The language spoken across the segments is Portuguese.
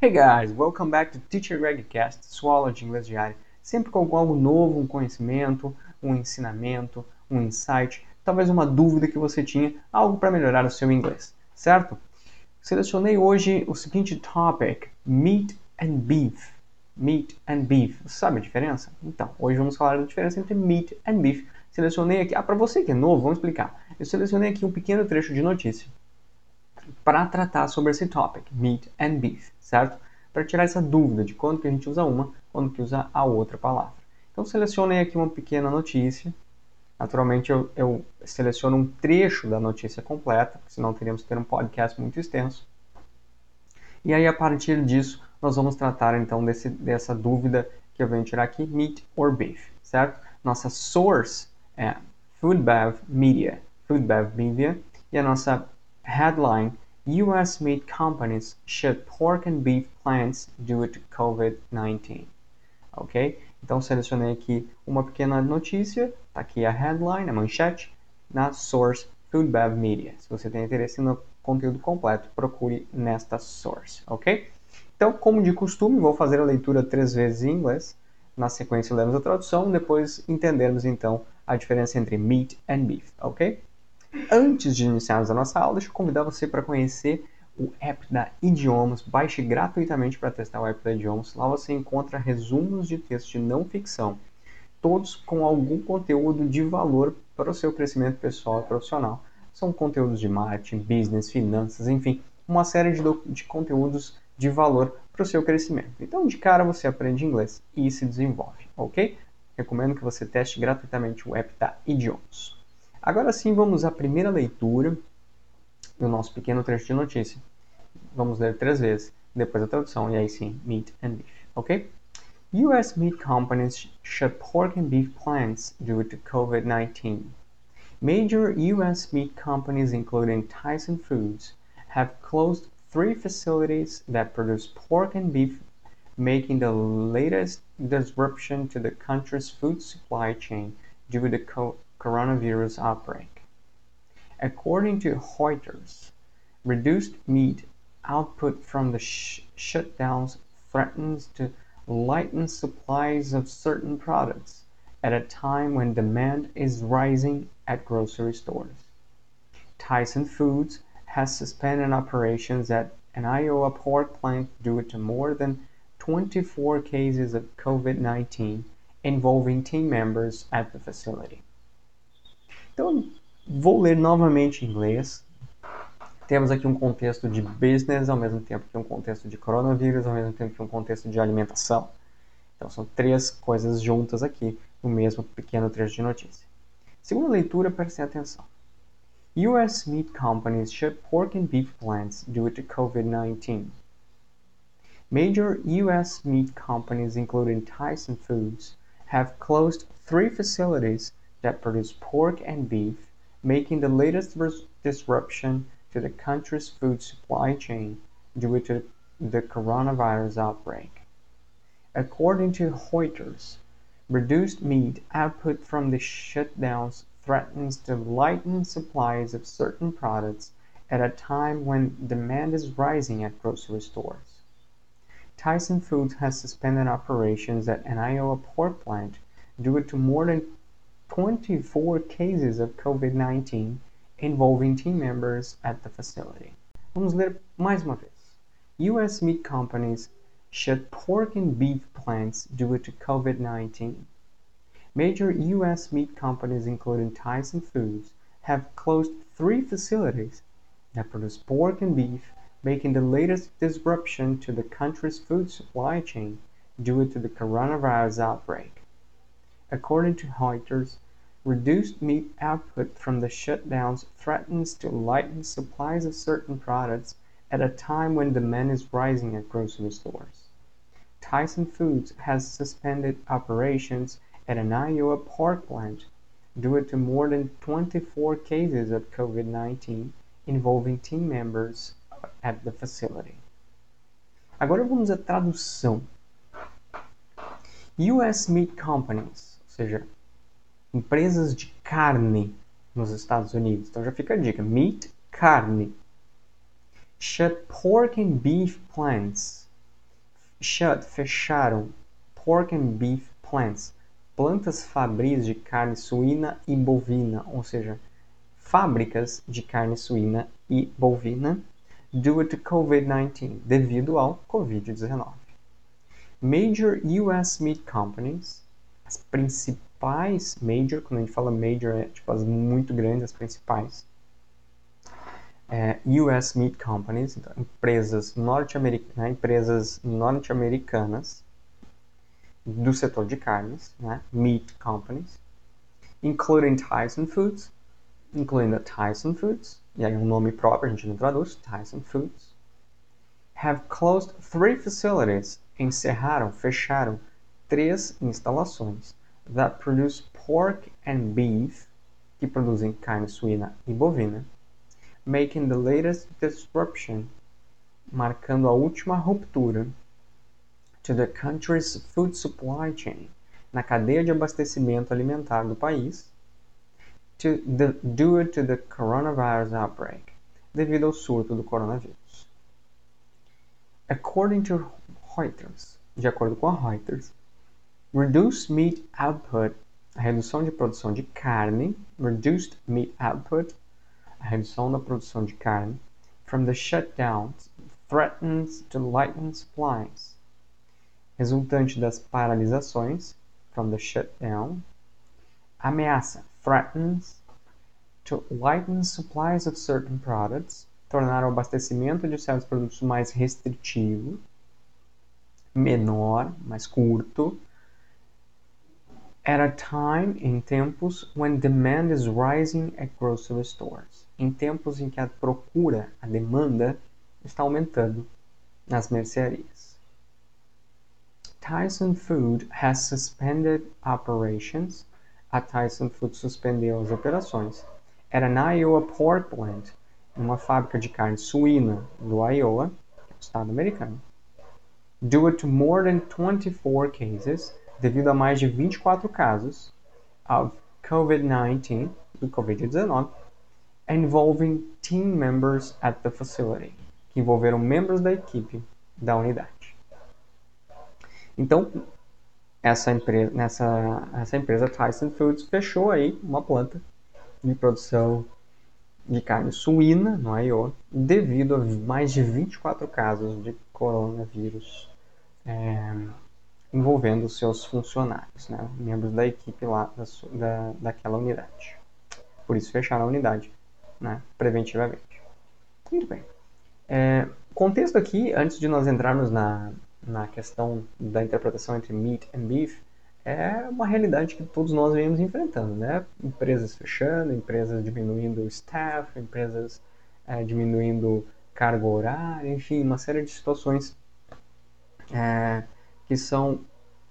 Hey guys, welcome back to Teacher Greg Cast, sua aula de inglês diária. Sempre com algo novo, um conhecimento, um ensinamento, um insight, talvez uma dúvida que você tinha, algo para melhorar o seu inglês, certo? Selecionei hoje o seguinte topic: meat and beef. Meat and beef. Você sabe a diferença? Então, hoje vamos falar da diferença entre meat and beef. Selecionei aqui, ah, para você que é novo, vamos explicar. Eu selecionei aqui um pequeno trecho de notícia para tratar sobre esse topic, meat and beef, certo? Para tirar essa dúvida de quando que a gente usa uma, quando que usa a outra palavra. Então selecionei aqui uma pequena notícia. Naturalmente eu, eu seleciono um trecho da notícia completa, senão teríamos que ter um podcast muito extenso. E aí a partir disso nós vamos tratar então desse, dessa dúvida que eu venho tirar aqui, meat or beef, certo? Nossa source é Foodbev Media, Foodbev Media, e a nossa Headline US meat companies shut pork and beef plants due to COVID-19. Ok? Então selecionei aqui uma pequena notícia, tá aqui a headline, a manchete, na source Foodbev Media. Se você tem interesse no conteúdo completo, procure nesta source, ok? Então, como de costume, vou fazer a leitura três vezes em inglês. Na sequência, lemos a tradução, depois entendermos então a diferença entre meat and beef, ok? Antes de iniciarmos a nossa aula, deixa eu convidar você para conhecer o app da Idiomas. Baixe gratuitamente para testar o app da Idiomas. Lá você encontra resumos de texto de não ficção, todos com algum conteúdo de valor para o seu crescimento pessoal e profissional. São conteúdos de marketing, business, finanças, enfim, uma série de, de conteúdos de valor para o seu crescimento. Então, de cara, você aprende inglês e se desenvolve, ok? Recomendo que você teste gratuitamente o app da Idiomas. Agora sim, vamos à primeira leitura do nosso pequeno trecho de notícia. Vamos ler três vezes, depois a tradução, e aí sim, meat and beef, ok? U.S. meat companies shut pork and beef plants due to COVID-19. Major U.S. meat companies, including Tyson Foods, have closed three facilities that produce pork and beef, making the latest disruption to the country's food supply chain due to coronavirus outbreak. According to Reuters, reduced meat output from the sh- shutdowns threatens to lighten supplies of certain products at a time when demand is rising at grocery stores. Tyson Foods has suspended operations at an Iowa pork plant due to more than 24 cases of COVID 19 involving team members at the facility. Então, vou ler novamente em inglês. Temos aqui um contexto de business, ao mesmo tempo que um contexto de coronavírus, ao mesmo tempo que um contexto de alimentação. Então, são três coisas juntas aqui no mesmo pequeno trecho de notícia. Segunda leitura, prestem atenção. U.S. meat companies shut pork and beef plants due to COVID-19. Major U.S. meat companies, including Tyson Foods, have closed three facilities that produce pork and beef, making the latest disruption to the country's food supply chain due to the coronavirus outbreak. According to Reuters, reduced meat output from the shutdowns threatens to lighten supplies of certain products at a time when demand is rising at grocery stores. Tyson Foods has suspended operations at an Iowa pork plant due to more than 24 cases of COVID-19 involving team members at the facility. Vamos ler mais uma vez. U.S. meat companies shut pork and beef plants due to COVID-19. Major U.S. meat companies, including Tyson Foods, have closed three facilities that produce pork and beef, making the latest disruption to the country's food supply chain due to the coronavirus outbreak. According to Reuters, reduced meat output from the shutdowns threatens to lighten supplies of certain products at a time when demand is rising at grocery stores. Tyson Foods has suspended operations at an Iowa pork plant due to more than 24 cases of COVID 19 involving team members at the facility. Agora vamos à tradução. US meat companies, seja, empresas de carne nos Estados Unidos. Então já fica a dica: meat, carne. Shut pork and beef plants. shut, fecharam. Pork and beef plants, plantas fabris de carne suína e bovina, ou seja, fábricas de carne suína e bovina, due to COVID-19, devido ao COVID-19. Major US meat companies, as principais major, quando a gente fala major é tipo as muito grandes, as principais. É, US meat companies, então, empresas norte-americanas, né, empresas norte-americanas do setor de carnes, né, meat companies, including Tyson Foods, incluindo a Tyson Foods, e aí um nome próprio, a gente não traduz, Tyson Foods, have closed three facilities, encerraram, fecharam três instalações that produce pork and beef, que produzem carne suína e bovina, making the latest disruption, marcando a última ruptura to the country's food supply chain, na cadeia de abastecimento alimentar do país, to the, due to the coronavirus outbreak, devido ao surto do coronavírus. According to Reuters, de acordo com a Reuters, reduced meat output, a redução de produção de carne, reduced meat output, a redução da produção de carne, from the shutdowns threatens to lighten supplies. Resultante das paralisações, from the shutdown, ameaça, threatens, to lighten supplies of certain products, tornar o abastecimento de certos produtos mais restritivo, menor, mais curto, at a time, em tempos, when demand is rising at grocery stores, em tempos em que a procura, a demanda, está aumentando nas mercearias. Tyson Food has suspended operations. A Tyson Food suspendeu as operações. At an Iowa pork plant, uma fábrica de carne suína do Iowa, estado americano. Due to more than 24 cases, devido a mais de 24 casos of COVID-19, do COVID-19, involving team members at the facility, que envolveram membros da equipe da unidade. Então, essa empresa, nessa, essa empresa Tyson Foods fechou aí uma planta de produção de carne suína no Iowa devido a mais de 24 casos de coronavírus é, envolvendo seus funcionários, né, membros da equipe lá da, da, daquela unidade. Por isso fecharam a unidade né, preventivamente. Muito bem. É, contexto aqui, antes de nós entrarmos na, na questão da interpretação entre meat and beef é uma realidade que todos nós vemos enfrentando, né? Empresas fechando, empresas diminuindo o staff, empresas é, diminuindo carga horária, enfim, uma série de situações é, que são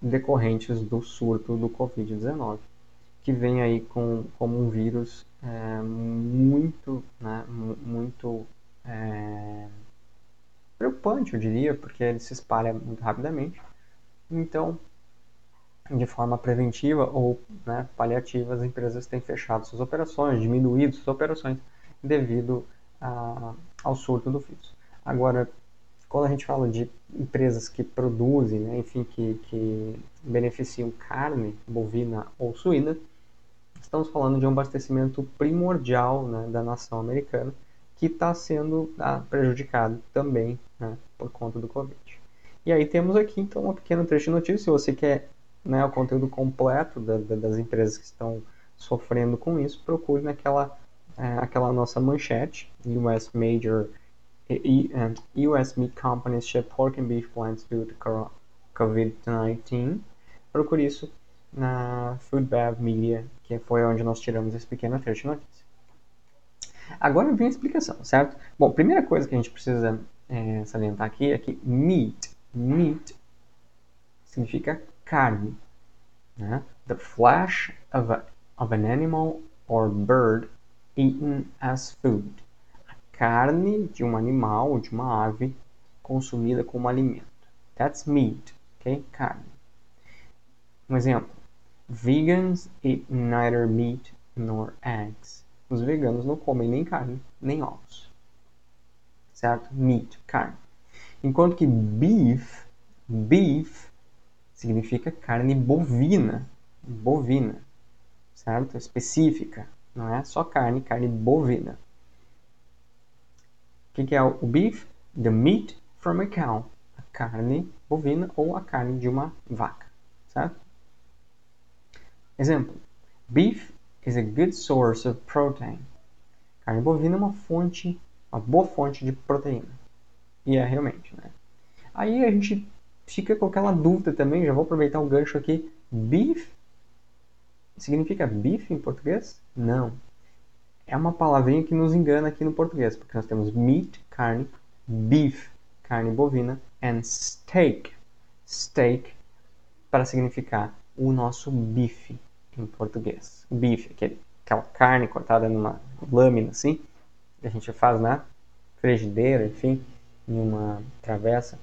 decorrentes do surto do Covid-19, que vem aí com, como um vírus é, muito, né, muito é, preocupante, eu diria, porque ele se espalha muito rapidamente. Então, de forma preventiva ou né, paliativa, as empresas têm fechado suas operações, diminuído suas operações devido a, ao surto do vírus. Agora, quando a gente fala de empresas que produzem, né, enfim, que, que beneficiam carne bovina ou suína, estamos falando de um abastecimento primordial né, da nação americana que está sendo ah, prejudicado também né, por conta do Covid. E aí temos aqui então uma pequena trecho de notícia. Se você quer né, o conteúdo completo da, da, das empresas que estão sofrendo com isso, procure naquela é, aquela nossa manchete, US Major US Meat Companies Shut Pork and Beef Plants Due to COVID-19. Procure isso na Food Bev Media, que foi onde nós tiramos esse pequeno trecho de notícia. Agora vem a explicação, certo? Bom, primeira coisa que a gente precisa é, salientar aqui é que meat, meat significa carne, né? The flesh of, a, of an animal or bird eaten as food. Carne de um animal ou de uma ave consumida como alimento. That's meat, ok? Carne. Um exemplo. Vegans eat neither meat nor eggs. Os veganos não comem nem carne, nem ovos. Certo? Meat, carne. Enquanto que beef, Beef significa carne bovina, bovina, certo? Específica, não é só carne, carne bovina. Que, que é o beef? The meat from a cow, a carne bovina ou a carne de uma vaca, certo? Exemplo: Beef is a good source of protein. Carne bovina é uma fonte, uma boa fonte de proteína. E é realmente, né? Aí a gente fica com aquela dúvida também, já vou aproveitar o gancho aqui. Beef significa bife em português? Não. É uma palavrinha que nos engana aqui no português, porque nós temos meat, carne, beef, carne bovina, and steak, steak, para significar o nosso bife em português. Bife, aquele, aquela carne cortada numa lâmina assim, que a gente faz na frigideira, enfim, em uma travessa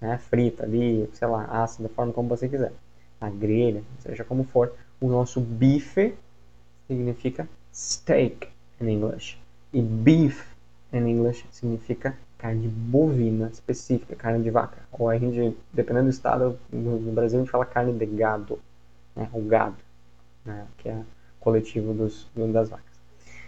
né, frita ali, sei lá, assa da forma como você quiser, na grelha, seja como for. O nosso bife significa steak in English e beef in English significa carne bovina específica, carne de vaca. Ou a gente, dependendo do estado, no Brasil a gente fala carne de gado, né, o gado, né, que é coletivo dos, das vacas,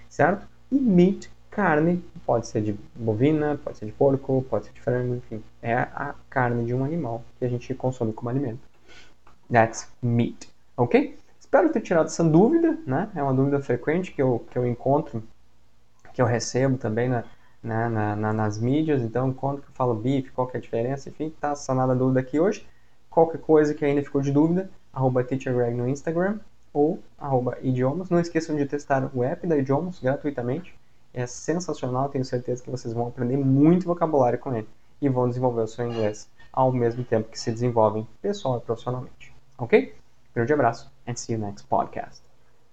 certo? E meat Carne pode ser de bovina, pode ser de porco, pode ser de frango, enfim. É a carne de um animal que a gente consome como alimento. That's meat. Ok? Espero ter tirado essa dúvida, né? É uma dúvida frequente que eu, que eu encontro, que eu recebo também na, né, na, na, nas mídias. Então, quando eu falo beef, qual que é a diferença? Enfim, tá sanada a dúvida aqui hoje. Qualquer coisa que ainda ficou de dúvida, arroba teachergreg no Instagram ou arroba idiomas. Não esqueçam de testar o app da Idiomas gratuitamente é sensacional, tenho certeza que vocês vão aprender muito vocabulário com ele e vão desenvolver o seu inglês ao mesmo tempo que se desenvolvem pessoal e profissionalmente. Ok? Grande abraço and see you next podcast.